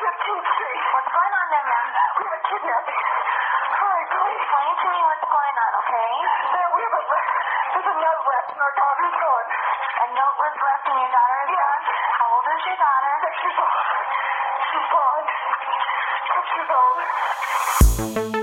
What's going on there, ma'am? We have a kidnapping. Please explain to me what's going on, okay? There, we have a, there's and left your How old is your daughter? Six years old. She's gone.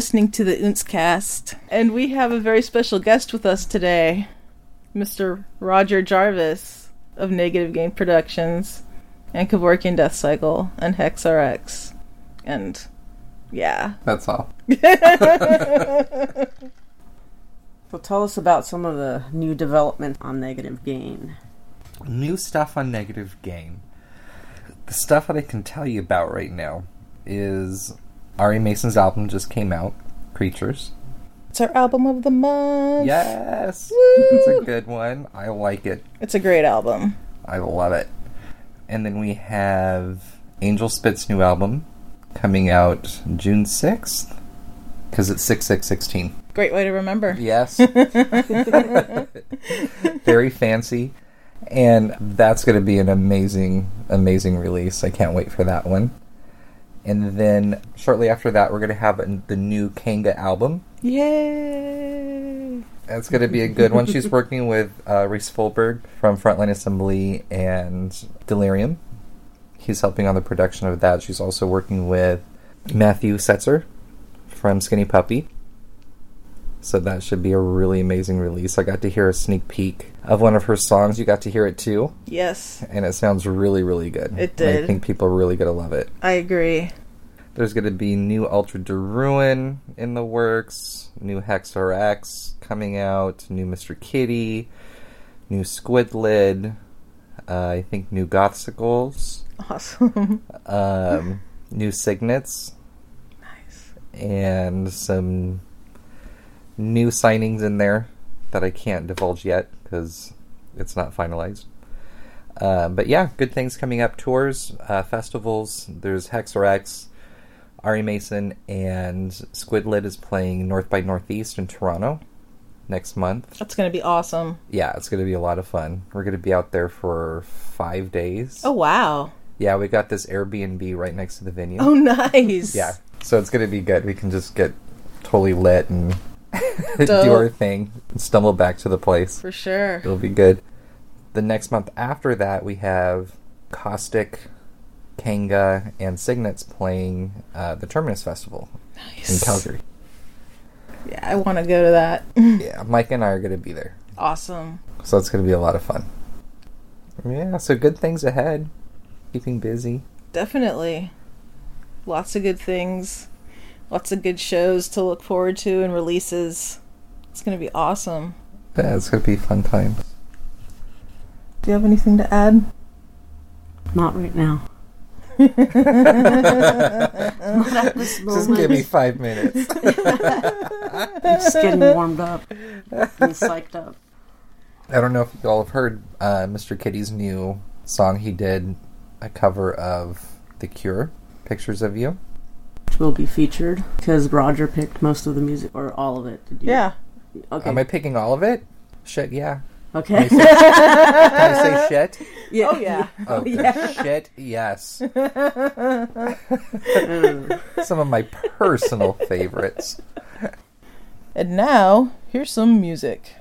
You're listening to the Oontzcast, and we have a very special guest with us today, Mr. Roger Jarvis of Negative Gain Productions and Kevorkian Death Cycle and HexRX. And yeah. That's all. So tell us about some of the new development on Negative Gain. New stuff on Negative Gain. The stuff that I can tell you about right now is Ari Mason's album just came out, Creatures. It's our album of the month. Yes! Woo! It's a good one. I like it. It's a great album. I love it. And then we have Angel Spit's new album coming out June 6th because it's 6616. Great way to remember. Yes. Very fancy. And that's going to be an amazing, amazing release. I can't wait for that one. And then shortly after that, we're going to have the new Kanga album. Yay! That's going to be a good one. She's working with uh, Rhys Fulber from Frontline Assembly and Delerium. He's helping on the production of that. She's also working with Matthew Setzer from Skinny Puppy. So that should be a really amazing release. I got to hear a sneak peek of one of her songs. You got to hear it too, Yes, and it sounds really, really good. It And I think people are really going to love it. I agree. There's going to be new Ultra de Ruin in the works, new Hex RX coming out, new Mr. Kitty, new Squid Lid, uh, I think new Gothsicles, Awesome. um, new Cygnets, nice. and some new signings in there that I can't divulge yet because it's not finalized. Uh, but yeah, good things coming up. Tours, uh, festivals. There's HexRX, Ari Mason, and Squidlid is playing North by Northeast in Toronto next month. That's going to be awesome. Yeah, it's going to be a lot of fun. We're going to be out there for five days. Oh, wow. Yeah, we got this Airbnb right next to the venue. Oh, nice. Yeah. So it's going to be good. We can just get totally lit and do our thing and stumble back to the place. For sure. It'll be good. The next month after that, we have Caustic, Kanga, and Cygnets playing uh, the Terminus Festival in Calgary. Yeah, I want to go to that. Yeah, Mike and I are going to be there. awesome. So it's going to be a lot of fun. Yeah, so good things ahead. Keeping busy. Definitely. Lots of good things. Lots of good shows to look forward to and releases. It's going to be awesome. Yeah, it's going to be fun times. Do you have anything to add? Not right now. Not Just give me five minutes. I'm just getting warmed up and psyched up. I don't know if you all have heard uh, Mr. Kitty's new song. He did a cover of The Cure, Pictures of You. Will be featured because Roger picked most of the music or all of it. Did you? Yeah. Okay. Am I picking all of it? Shit, yeah. okay. Can I say shit? yeah. Oh, yeah. Oh, shit, yes. Uh, Some of my personal favorites. And now, here's some music.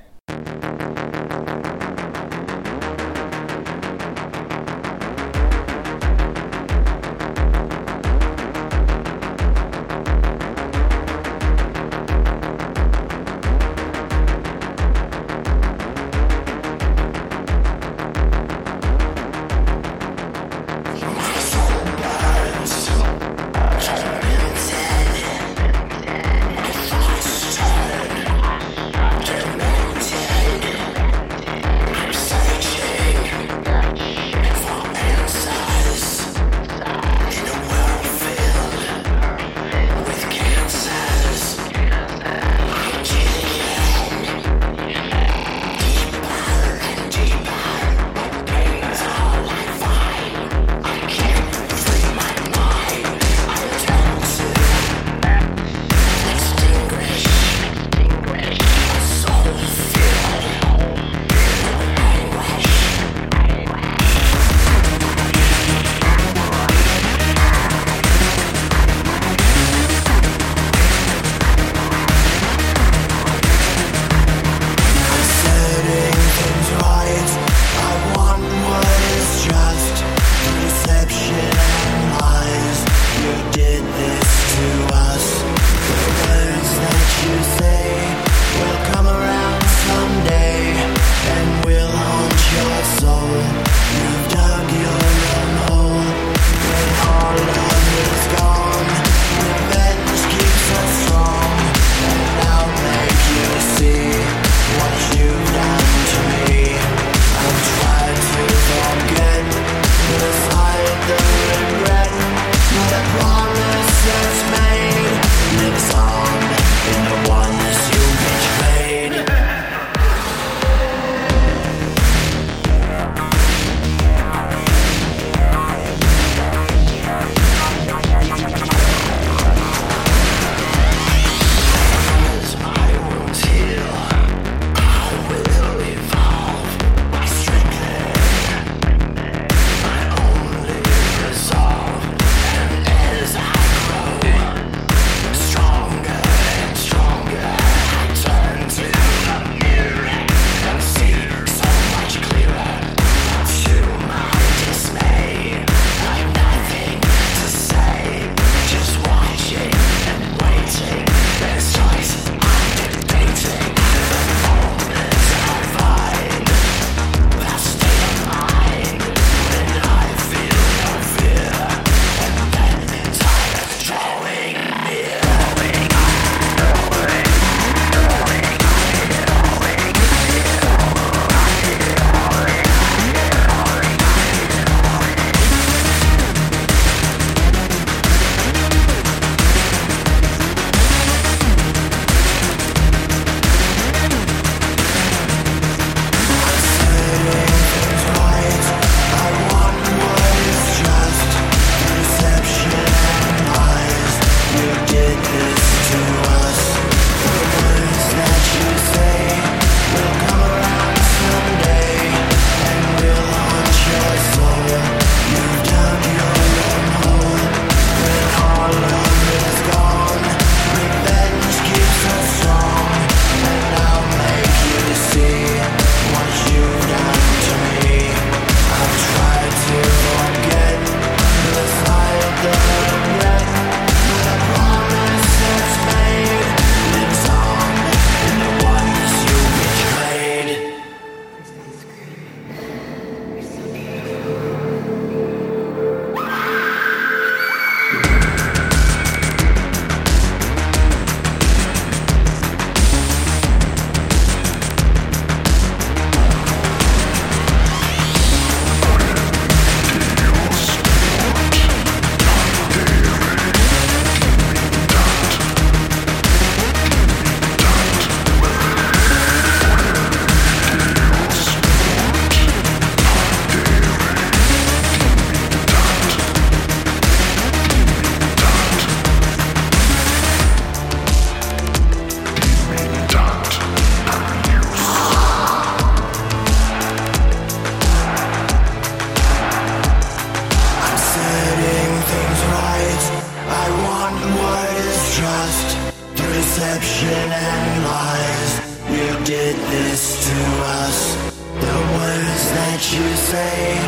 Say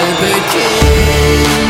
I became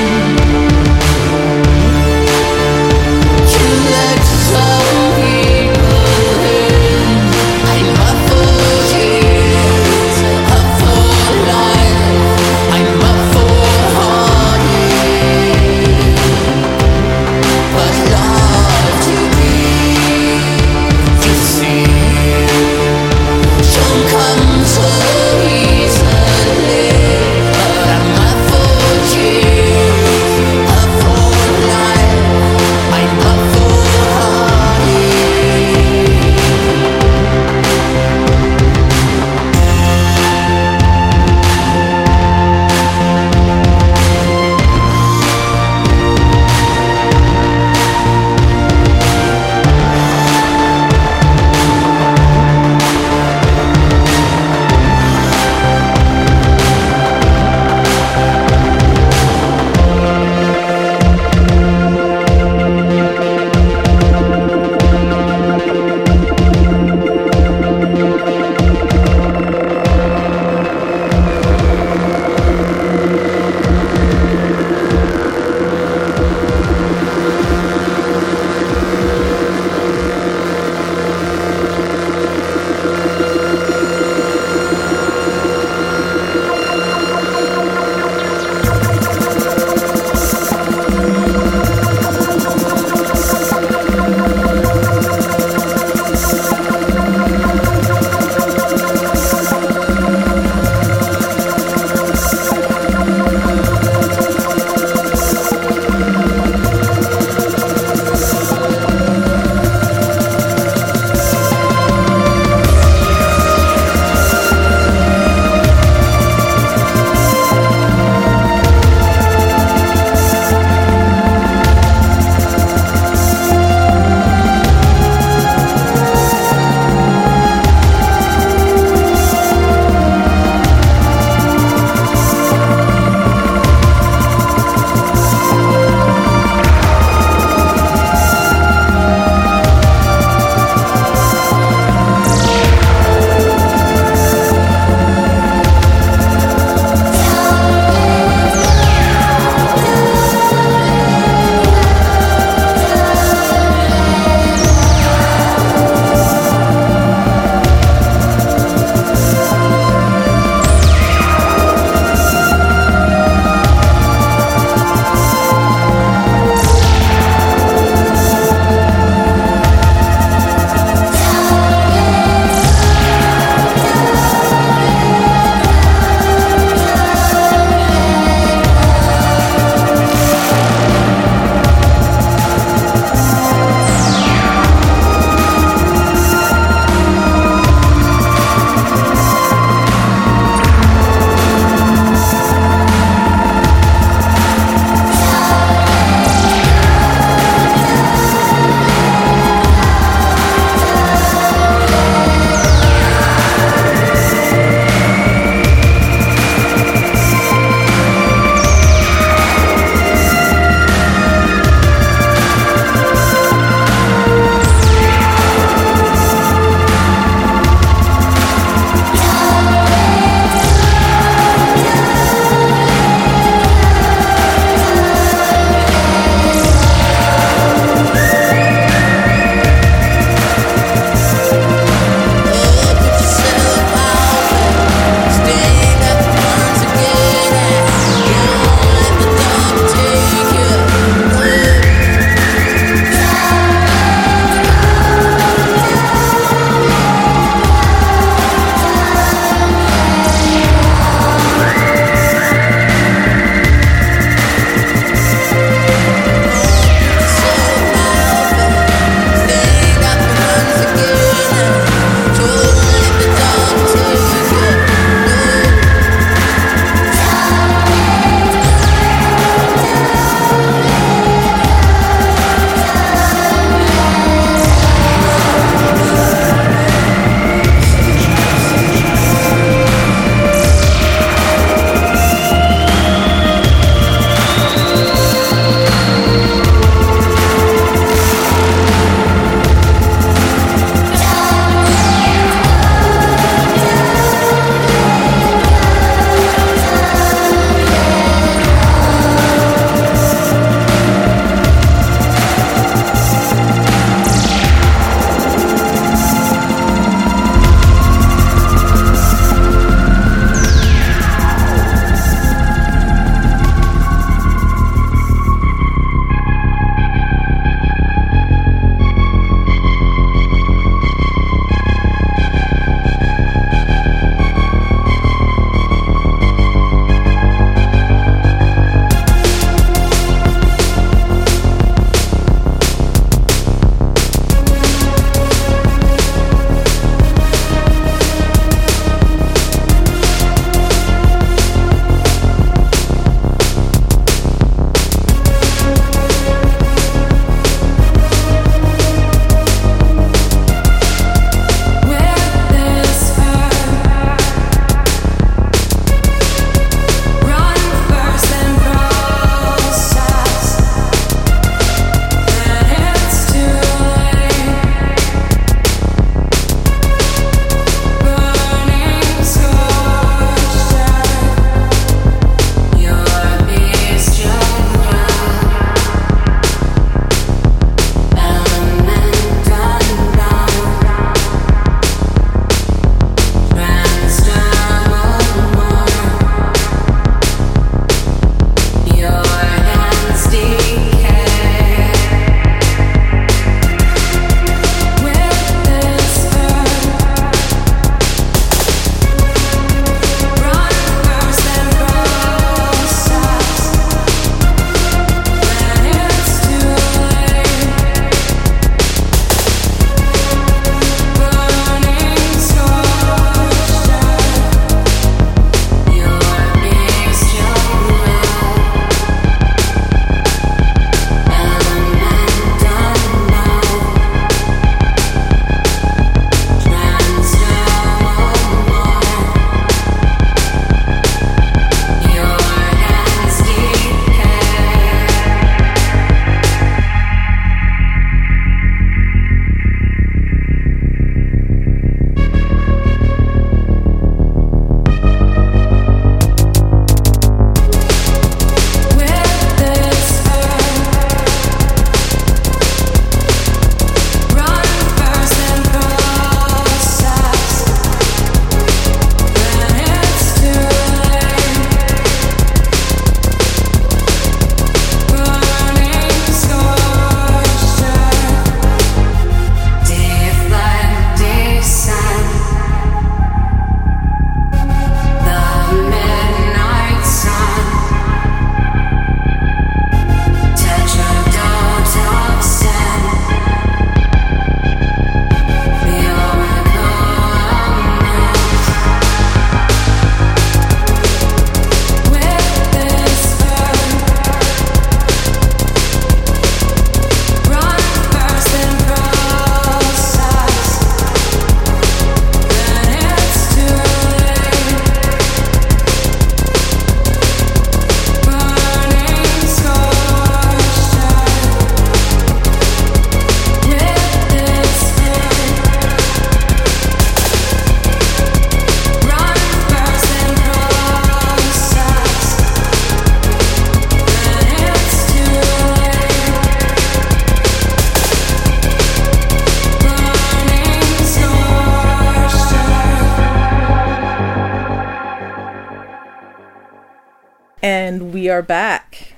And we are back.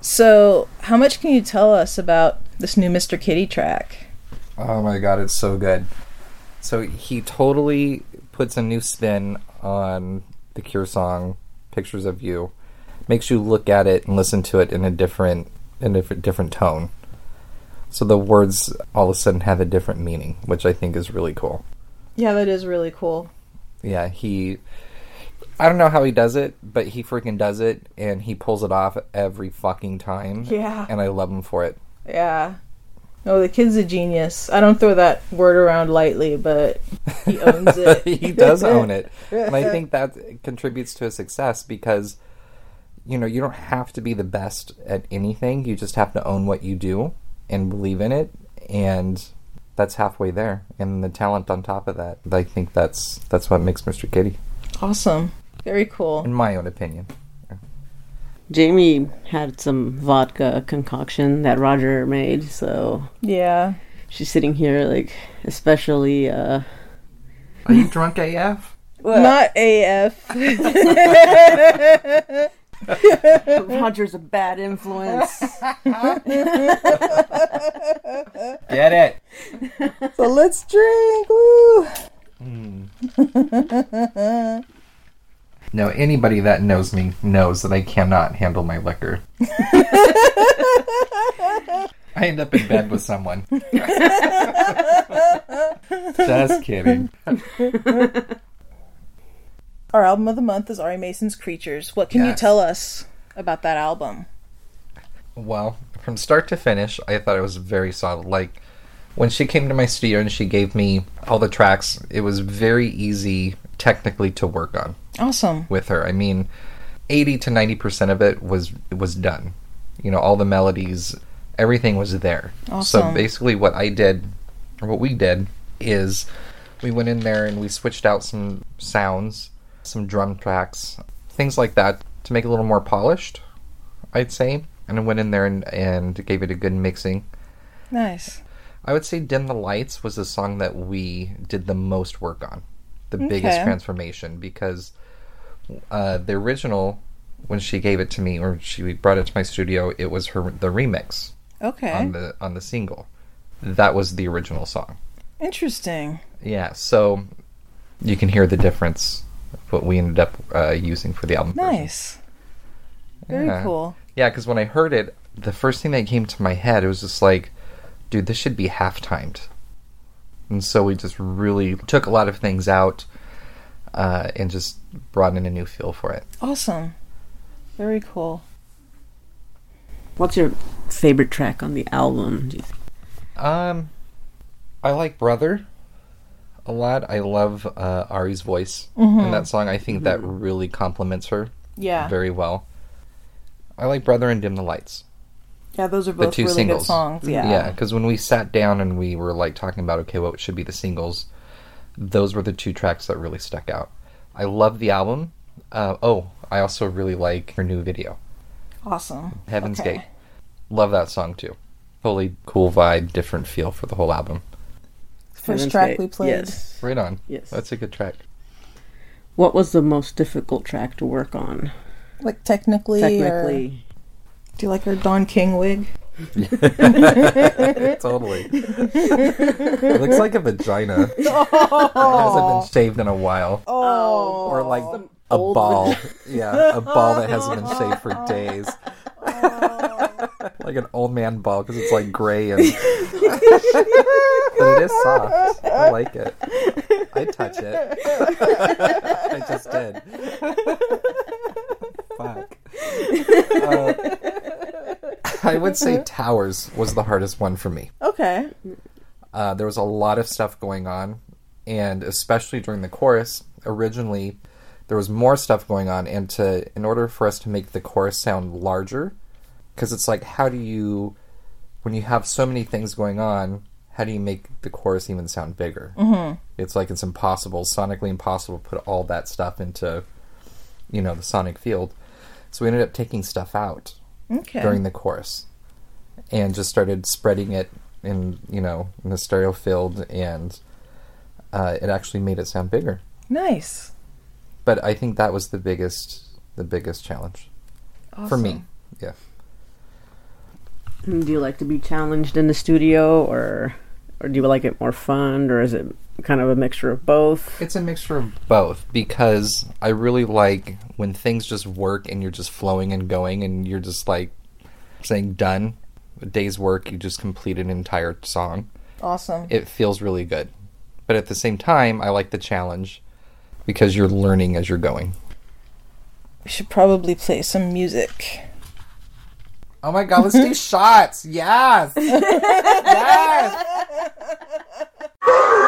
So, how much can you tell us about this new Mr. Kitty track? Oh my god, it's so good. So he totally puts a new spin on the Cure song "Pictures of You," makes you look at it and listen to it in a different, in a different, different tone. So the words all of a sudden have a different meaning, which I think is really cool. Yeah, that is really cool. Yeah, he. I don't know how he does it, but he freaking does it, and he pulls it off every fucking time. Yeah. and I love him for it. Yeah. No, the kid's a genius. I don't throw that word around lightly, but he owns it. he does own it. And I think that contributes to his success because, you know, you don't have to be the best at anything. You just have to own what you do and believe in it. And that's halfway there. And the talent on top of that. I think that's that's what makes Mr. Kitty, Awesome. Very cool. in my own opinion. Jaymie had some vodka concoction that Roger made, so Yeah. she's sitting here like especially uh Are you drunk AF? Not AF. Roger's a bad influence. Get it. so let's drink. Woo. No, anybody that knows me knows that I cannot handle my liquor. I end up in bed with someone. Just kidding. Our album of the month is Ari Mason's Creatures. What can you tell us about that album? Well, from start to finish, I thought it was very solid. Like when she came to my studio and she gave me all the tracks, it was very easy technically to work on Awesome. with her. I mean, 80 to 90% of it was was done. You know, all the melodies, everything was there. Awesome. So basically what I did or what we did is we went in there and we switched out some sounds, some drum tracks, things like that to make it a little more polished, I'd say. And I went in there and, and gave it a good mixing. Nice. I would say Dim the Lights was the song that we did the most work on. The biggest transformation because uh, the original when she gave it to me or she brought it to my studio, it was her the remix Okay. on the on the single. That was the original song. Interesting. Yeah, so you can hear the difference of what we ended up uh, using for the album. version. Nice. Very Yeah. cool. Yeah, because when I heard it, the first thing that came to my head it was just like, dude, this should be half timed. And so we just really took a lot of things out uh, and just brought in a new feel for it. Awesome. Very cool. What's your favorite track on the album? Do you? Um, I like Brother a lot. I love uh, Ari's voice in that song. I think that really complements her Yeah. very well. I like Brother and Dim the Lights. Yeah, those are both two really singles. good songs. Yeah. Yeah, because when we sat down and we were like talking about okay, what should be the singles, those were the two tracks that really stuck out. I love the album. Uh, oh, I also really like her new video, Awesome. Heaven's Okay. Gate. Love that song too. Totally cool vibe, different feel for the whole album. First Heaven's track Gate. we played. Yes. Right on. Yes. That's a good track. What was the most difficult track to work on? Like technically, or Technically, do you like her Don King wig? totally. it looks like a vagina. It hasn't been shaved in a while. Oh. or like a ball. yeah, a ball that hasn't been shaved for days. like an old man ball because it's like gray and. but it is soft. I like it. I touch it. I just did. Fuck. Uh, I would say Towers was the hardest one for me. Okay. Uh, there was a lot of stuff going on, and especially during the chorus, originally there was more stuff going on, and to in order for us to make the chorus sound larger, because it's like how do you, when you have so many things going on, how do you make the chorus even sound bigger? Mm-hmm. It's like it's impossible, sonically impossible, to put all that stuff into, you know, the sonic field. So we ended up taking stuff out Okay. during the chorus and just started spreading it in you know in the stereo field and uh, it actually made it sound bigger nice. but i think that was the biggest the biggest challenge for me. Yeah. Do you like to be challenged in the studio, or or do you like it more fun, or is it kind of a mixture of both? It's a mixture of both because I really like when things just work and you're just flowing and going and you're just like saying done. A day's work, you just complete an entire song. Awesome. It feels really good. But at the same time, I like the challenge because you're learning as you're going. We should probably play some music. Oh my god, let's do shots. Yes. yes. Thank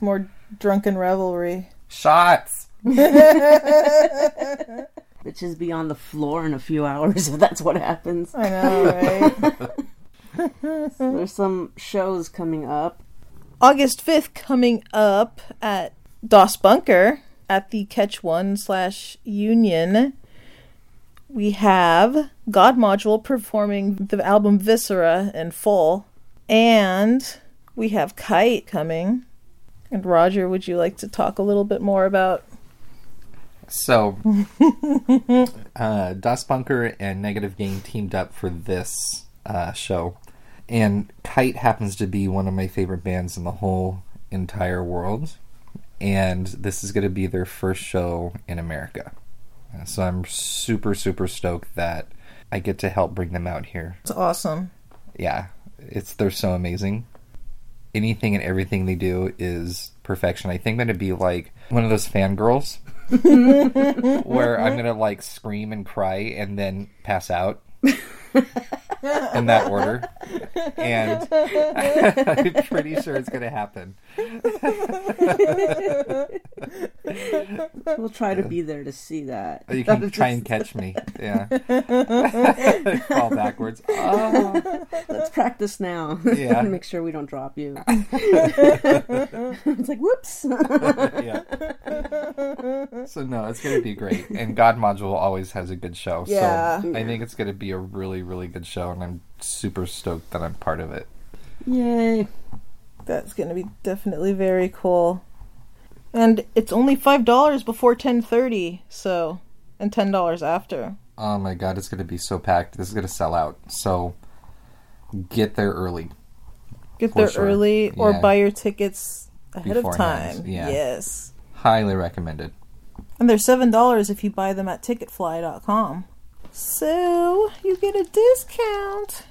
with more drunken revelry. Shots. Bitches be on the floor in a few hours if that's what happens. I know, right? There's some shows coming up. August 5th coming up at Das Bunker at the Catch One slash Union. We have God Module performing the album Viscera in full. And we have Kite coming. And Roger, would you like to talk a little bit more about So, uh, Das Bunker and Negative Gain teamed up for this uh, show. And Kite happens to be one of my favorite bands in the whole entire world. And this is going to be their first show in America. So I'm super, super stoked that I get to help bring them out here. It's awesome. Yeah, it's they're so amazing. Anything and everything they do is perfection. I think I'm gonna be like one of those fangirls where I'm gonna like scream and cry and then pass out in that order. And I'm pretty sure it's gonna happen. We'll try to be there to see that. Oh, you can try and catch me. Yeah. Fall backwards. Oh. Let's practice now. Yeah. Make sure we don't drop you. it's like, whoops. yeah. So no, it's gonna be great. And God Module always has a good show. Yeah. So I think it's gonna be a really, really good show and I'm super stoked that I'm part of it. Yay. That's going to be definitely very cool. And it's only $5 before 10:30, so and $10 after. Oh my god, it's gonna be so packed. This is gonna sell out. So get there early. Get there sure. early or Yeah. buy your tickets ahead of time. yeah. Yes. Highly recommended. And they're $7 if you buy them at ticketfly.com. So, you get a discount.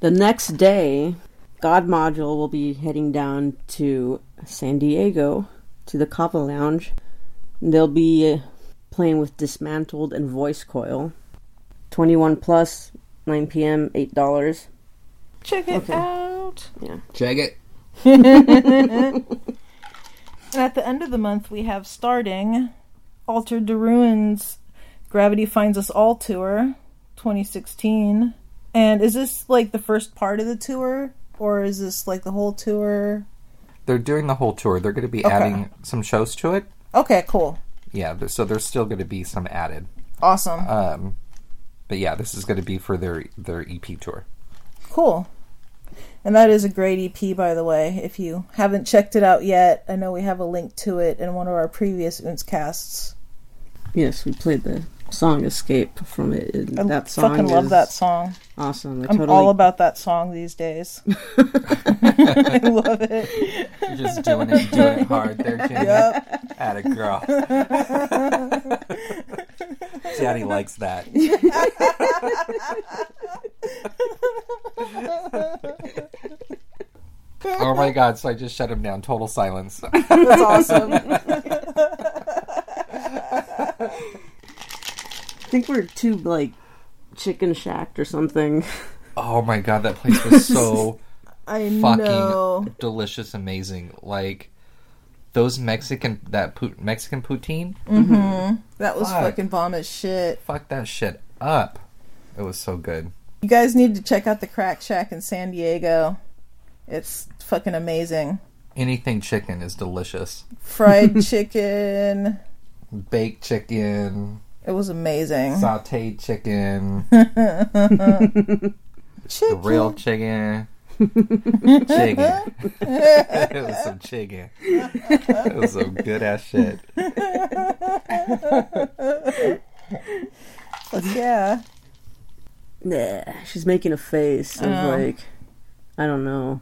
The next day, God Module will be heading down to San Diego to the Kava Lounge. They'll be uh, playing with Dismantled and Voice Coil. 21 plus, 9 p.m., $8. Check it Okay. out. Yeah. Check it. And at the end of the month, we have starting Alter Der Ruine Gravity Finds Us All tour 2016. And is this like the first part of the tour? Or is this like the whole tour? They're doing the whole tour. They're gonna be Okay. adding some shows to it. Okay, cool. Yeah, so there's still gonna be some added. Awesome. Um but yeah, this is gonna be for their their EP tour. Cool. And that is a great EP, by the way. If you haven't checked it out yet, I know we have a link to it in one of our previous casts. Yes, we played the song Escape from it. and I that song fucking love that song. Awesome. I I'm totally all about that song these days. I love it. You're just doing it, doing it hard there, Jenny. Yep. At a girl. Daddy likes that. oh my god, so I just shut him down. Total silence. That's awesome. I think we're too, like, chicken shacked or something. oh my god, that place was so I fucking know. delicious, amazing. Like those Mexican that pu- Mexican poutine, Mm-hmm. That was Fuck. fucking bomb as shit. fuck that shit up. It was so good. You guys need to check out the Crack Shack in San Diego. It's fucking amazing. Anything chicken is delicious. Fried chicken. Baked chicken, It was amazing. sauteed chicken, Chicken. the real chicken. chicken. it was some chicken. It was some good ass shit. Yeah. Nah, she's making a face of, Oh. like, I don't know.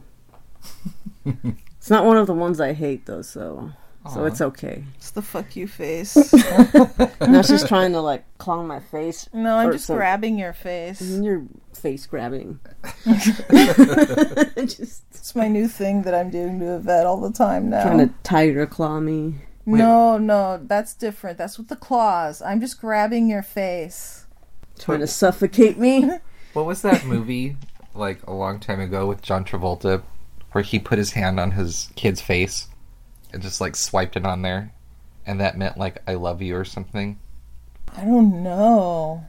it's not one of the ones I hate, though, so. So it's okay. It's the fuck you face. now she's trying to like claw my face. No, I'm Or just some- grabbing your face. You're face grabbing. just It's my new thing that I'm doing to Yvette all the time now. trying to tiger claw me. No, no, that's different. That's with the claws. I'm just grabbing your face. Trying to suffocate me. What was that movie like a long time ago with John Travolta where he put his hand on his kid's face and just like swiped it on there, and that meant like "I love you" or something. I don't know.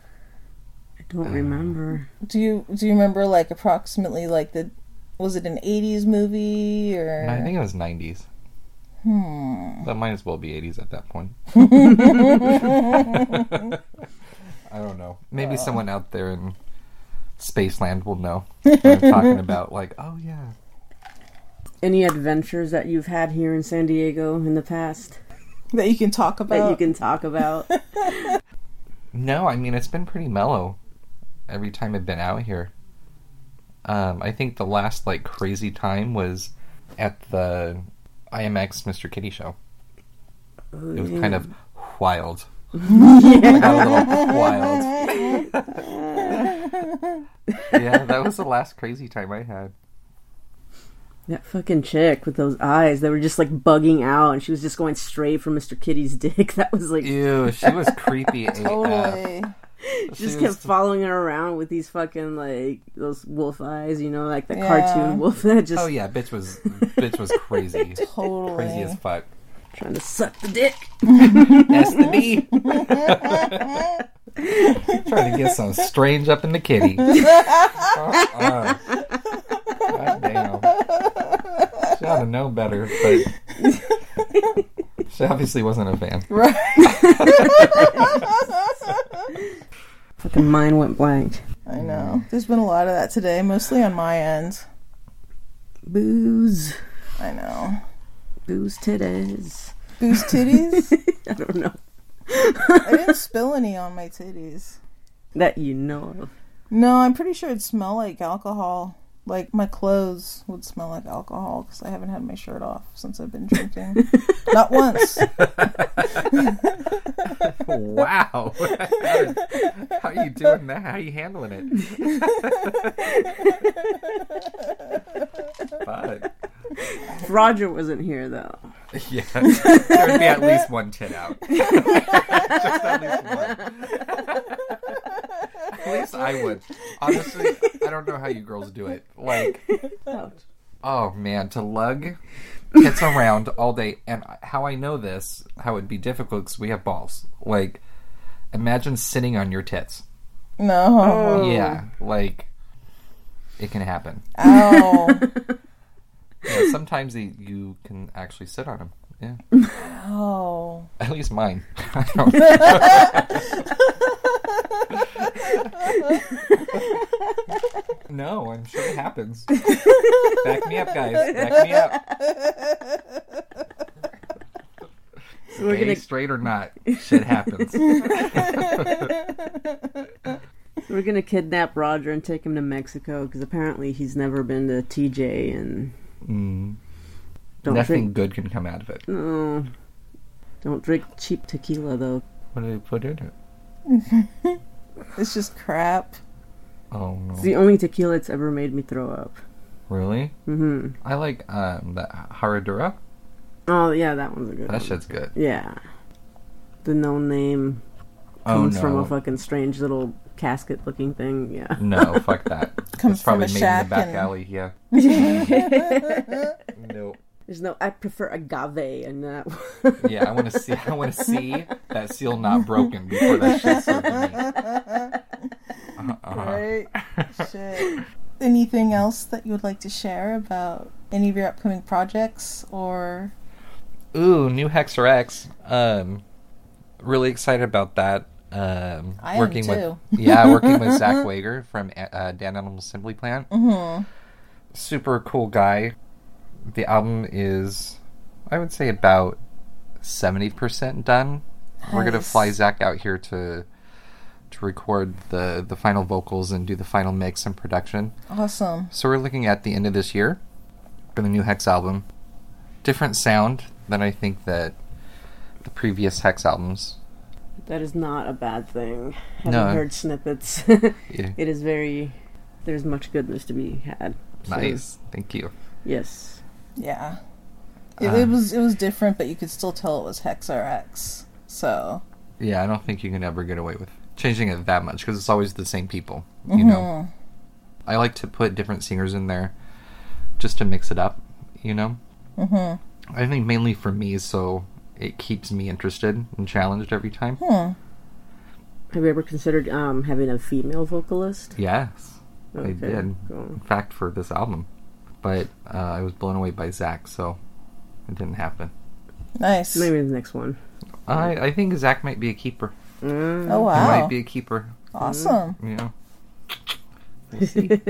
I don't remember. Do you do you remember like approximately like the was it an 80s movie or I think it was '90s. Hmm. That might as well be '80s at that point. I don't know. Maybe someone out there in Spaceland will know what I'm talking about. Like, oh yeah. Any adventures that you've had here in San Diego in the past that you can talk about? that you can talk about? No, I mean it's been pretty mellow every time I've been out here. Um, I think the last like crazy time was at the IMX Mr. Kitty show. It was kind of wild. Like, a wild. yeah, that was the last crazy time I had. That fucking chick with those eyes that were just like bugging out, and she was just going straight for Mr. Kitty's dick. That was like Ew, she was creepy AF. Totally. she just kept was- following her around with these fucking like those wolf eyes, you know, like the Yeah. cartoon wolf that just Oh yeah, bitch was bitch was crazy. Totally. Crazy as fuck. trying to suck the dick. That's the D. Trying to get some strange up in the kitty. Uh-uh. Ought to know better, but she obviously wasn't a fan. Right. Fucking mind went blank. I know. There's been a lot of that today, mostly on my end. Booze, I know. booze titties. Booze titties? I don't know I didn't spill any on my titties. that you know of. No, I'm pretty sure it smelled like alcohol. Like my clothes would smell like alcohol because I haven't had my shirt off since I've been drinking. Not once. Wow. How are you doing that? How are you handling it? Fuck. Roger wasn't here though. Yeah. There would be at least one tit out. Just at least one. At least I would. Honestly, I don't know how you girls do it. Like, oh man, to lug tits around all day. And how I know this, how it'd be difficult because we have balls. Like, imagine sitting on your tits. No. Oh. Yeah, like, it can happen. Ow. Yeah, sometimes you, you can actually sit on them. Yeah. Oh. At least mine. No, I'm sure it happens. Back me up, guys. Back me up. we're gonna- straight or not, shit happens. We're gonna kidnap Roger and take him to Mexico because apparently he's never been to TJ and Mm, don't nothing drink. good can come out of it. No, don't drink cheap tequila though. What do they put in it? It's just crap. Oh no! It's the only tequila that's ever made me throw up. Really? hmm I like um that Herradura. Oh yeah, that one's a good That one. shit's good. Yeah, the no name Oh comes no! from a fucking strange little casket looking thing. Yeah. No, fuck that. Comes it's probably from a made shack in the back and- alley. Yeah. no. There's no. I prefer agave and that. Yeah, I want to see. I want to see that seal not broken before that shit's served me. Uh-huh. Right? Shit. Anything else that you would like to share about any of your upcoming projects or Ooh, new HexRx. Um, really excited about that. Um, I am working too. with yeah, working with Zach Wager from uh, Dan Animal Assembly Plant. Mhm. Super cool guy. The album is, I would say, about seventy percent done. We're gonna fly Zach out here to to record the the final vocals and do the final mix and production. awesome? So we're looking at the end of this year for the new Hex album. Different sound than I think that the previous Hex albums. that is not a bad thing. Having No. heard snippets, Yeah. it is very. There's much goodness to be had. So, Nice, thank you. Yes. Yeah. It, Uh, it was it was different, but you could still tell it was HexRx. So Yeah, I don't think you can ever get away with changing it that much because it's always the same people. You know, I like to put different singers in there just to mix it up, you know. Mm-hmm. I think mainly for me, so it keeps me interested and challenged every time. Have you ever considered um, having a female vocalist? Yes, I did. cool. In fact, for this album, but uh, I was blown away by Zach, so it didn't happen. Nice. Maybe the next one. I I think Zach might be a keeper. Oh He wow. might be a keeper. Awesome. You know. We'll see.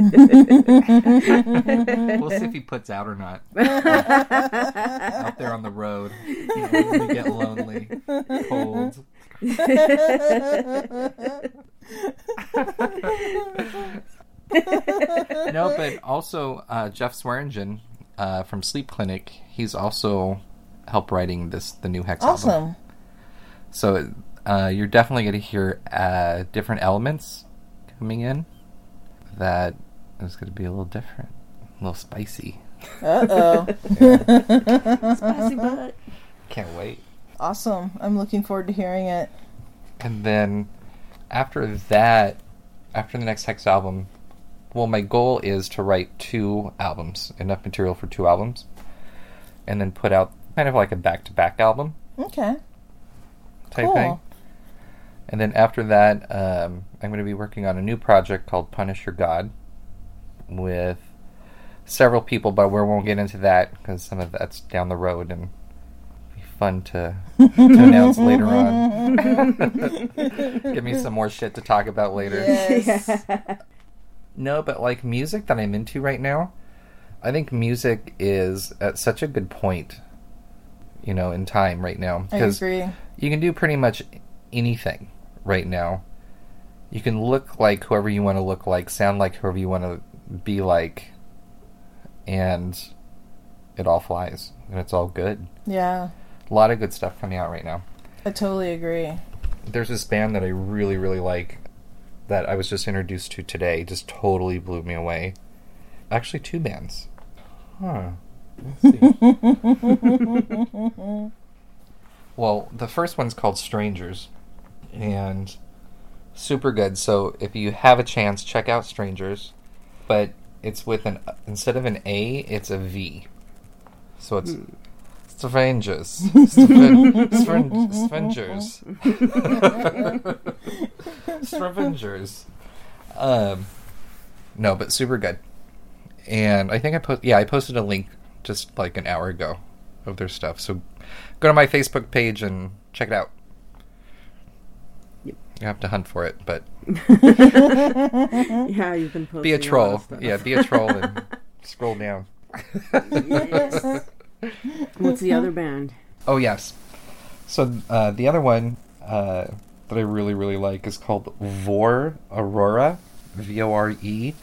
we'll see if he puts out or not. out there on the road, you know, we get lonely, cold. no, but also uh, Jeff Swearingen uh, from Sleep Clinic. He's also helped writing this the new Hex album. So uh, you're definitely going to hear uh, different elements coming in that is going to be a little different, a little spicy. Uh oh. Spicy butt. Can't wait. awesome. I'm looking forward to hearing it. And then after that, after the next Hex album, well, my goal is to write two albums, enough material for two albums, and then put out kind of like a back-to-back album Okay. type Cool. thing. And then after that, um, I'm going to be working on a new project called Punish Your God with several people, but we won't get into that because some of that's down the road and be fun to, to announce later on. Give me some more shit to talk about later. Yes. No, but like music that I'm into right now, I think music is at such a good point, you know, in time right now. I agree. you can do pretty much anything right now. You can look like whoever you want to look like, sound like whoever you want to be like, and it all flies and it's all good. Yeah. A lot of good stuff coming out right now. I totally agree. There's this band that I really, really like that I was just introduced to today. Just totally blew me away. Actually, two bands. Huh. Let's see. well, the first one's called STRVNGERS, and super good. So if you have a chance, check out STRVNGERS. But it's with an instead of an A, it's a V. So it's hmm. Strangers. Stran- Stran- Strangers. Strangers. Um, no, but super good. And I think I post yeah, I posted a link just like an hour ago of their stuff. So go to my Facebook page and check it out. Yep. You have to hunt for it, but Yeah, you've been posting be a lot troll. of stuff. Yeah, be a troll and scroll down. What's the other band? Oh yes. So uh, the other one uh, that I really really like is called Vore Aurora, V O R E,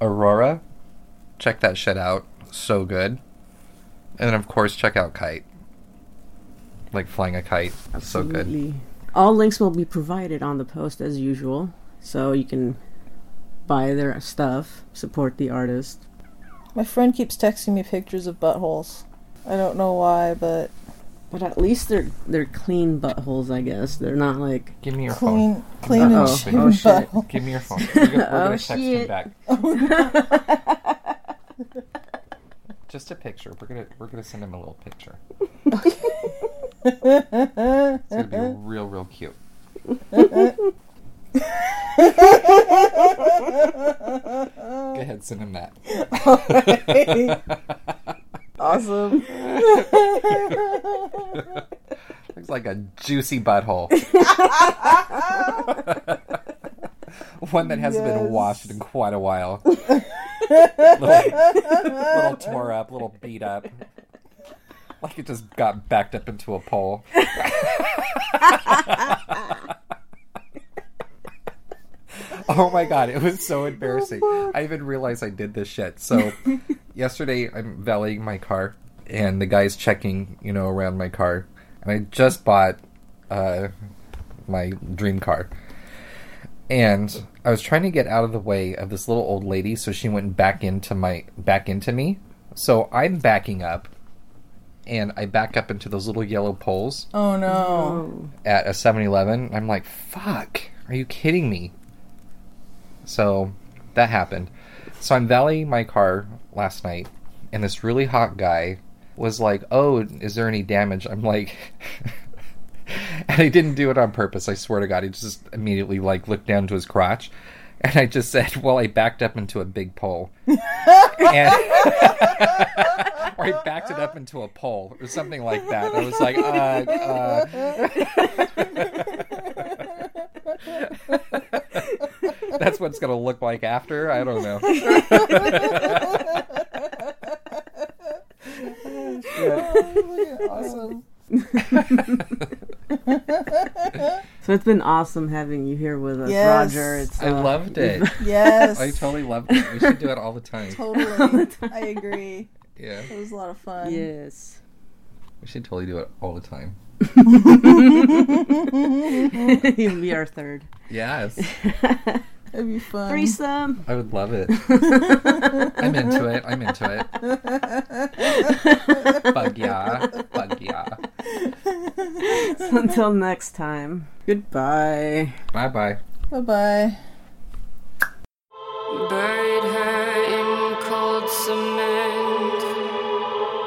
Aurora. Check that shit out. So good. And then of course check out Kite. Like flying a kite. So good. All links will be provided on the post as usual, so you can buy their stuff, support the artist. My friend keeps texting me pictures of buttholes. I don't know why, but But at least they're they're clean buttholes, I guess. They're not like Give me your phone. clean, clean and Uh-oh. shaven Oh, shit. butthole. Give me your phone. We're gonna, we're Oh, gonna text him shit. back. Just a picture. We're gonna we're gonna send him a little picture. It's gonna be real real cute. Go ahead, send him that. Awesome. Looks like a juicy butthole. One that hasn't been washed in quite a while. little, little tore up, little beat up. Like it just got backed up into a pole. oh my god, it was so embarrassing. Oh, I even realized I did this shit. So yesterday I'm valeting my car and the guy's checking, you know, around my car. And I just bought uh my dream car. And I was trying to get out of the way of this little old lady so she went back into my back into me. So I'm backing up and I back up into those little yellow poles Oh no. at a 7-Eleven. I'm like, "Fuck, are you kidding me?" So that happened. So I'm valeting my car last night and this really hot guy was like, "Oh, is there any damage?" I'm like. and he didn't do it on purpose. I swear to God, he just immediately like looked down to his crotch, and I just said, "Well, I backed up into a big pole." and, or I backed it up into a pole or something like that. I was like, uh, uh. That's what it's gonna look like after. I don't know. awesome. So it's been awesome having you here with us, Yes. Roger. It's I uh, loved it. Yes. I totally loved it. We should do it all the time. totally. I agree. Yeah, It was a lot of fun. Yes. we should totally do it all the time. You'll be our third. Yes, It'd be fun. Threesome. I would love it. I'm into it. I'm into it. Bug yeah. Bug yeah. Until next time. Goodbye. Bye bye. Bye bye. Buried her in cold cement,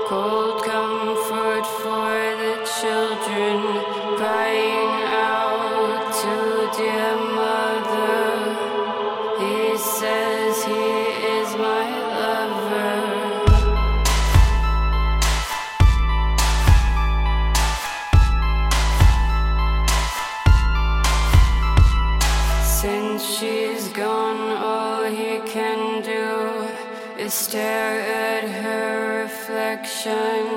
cold can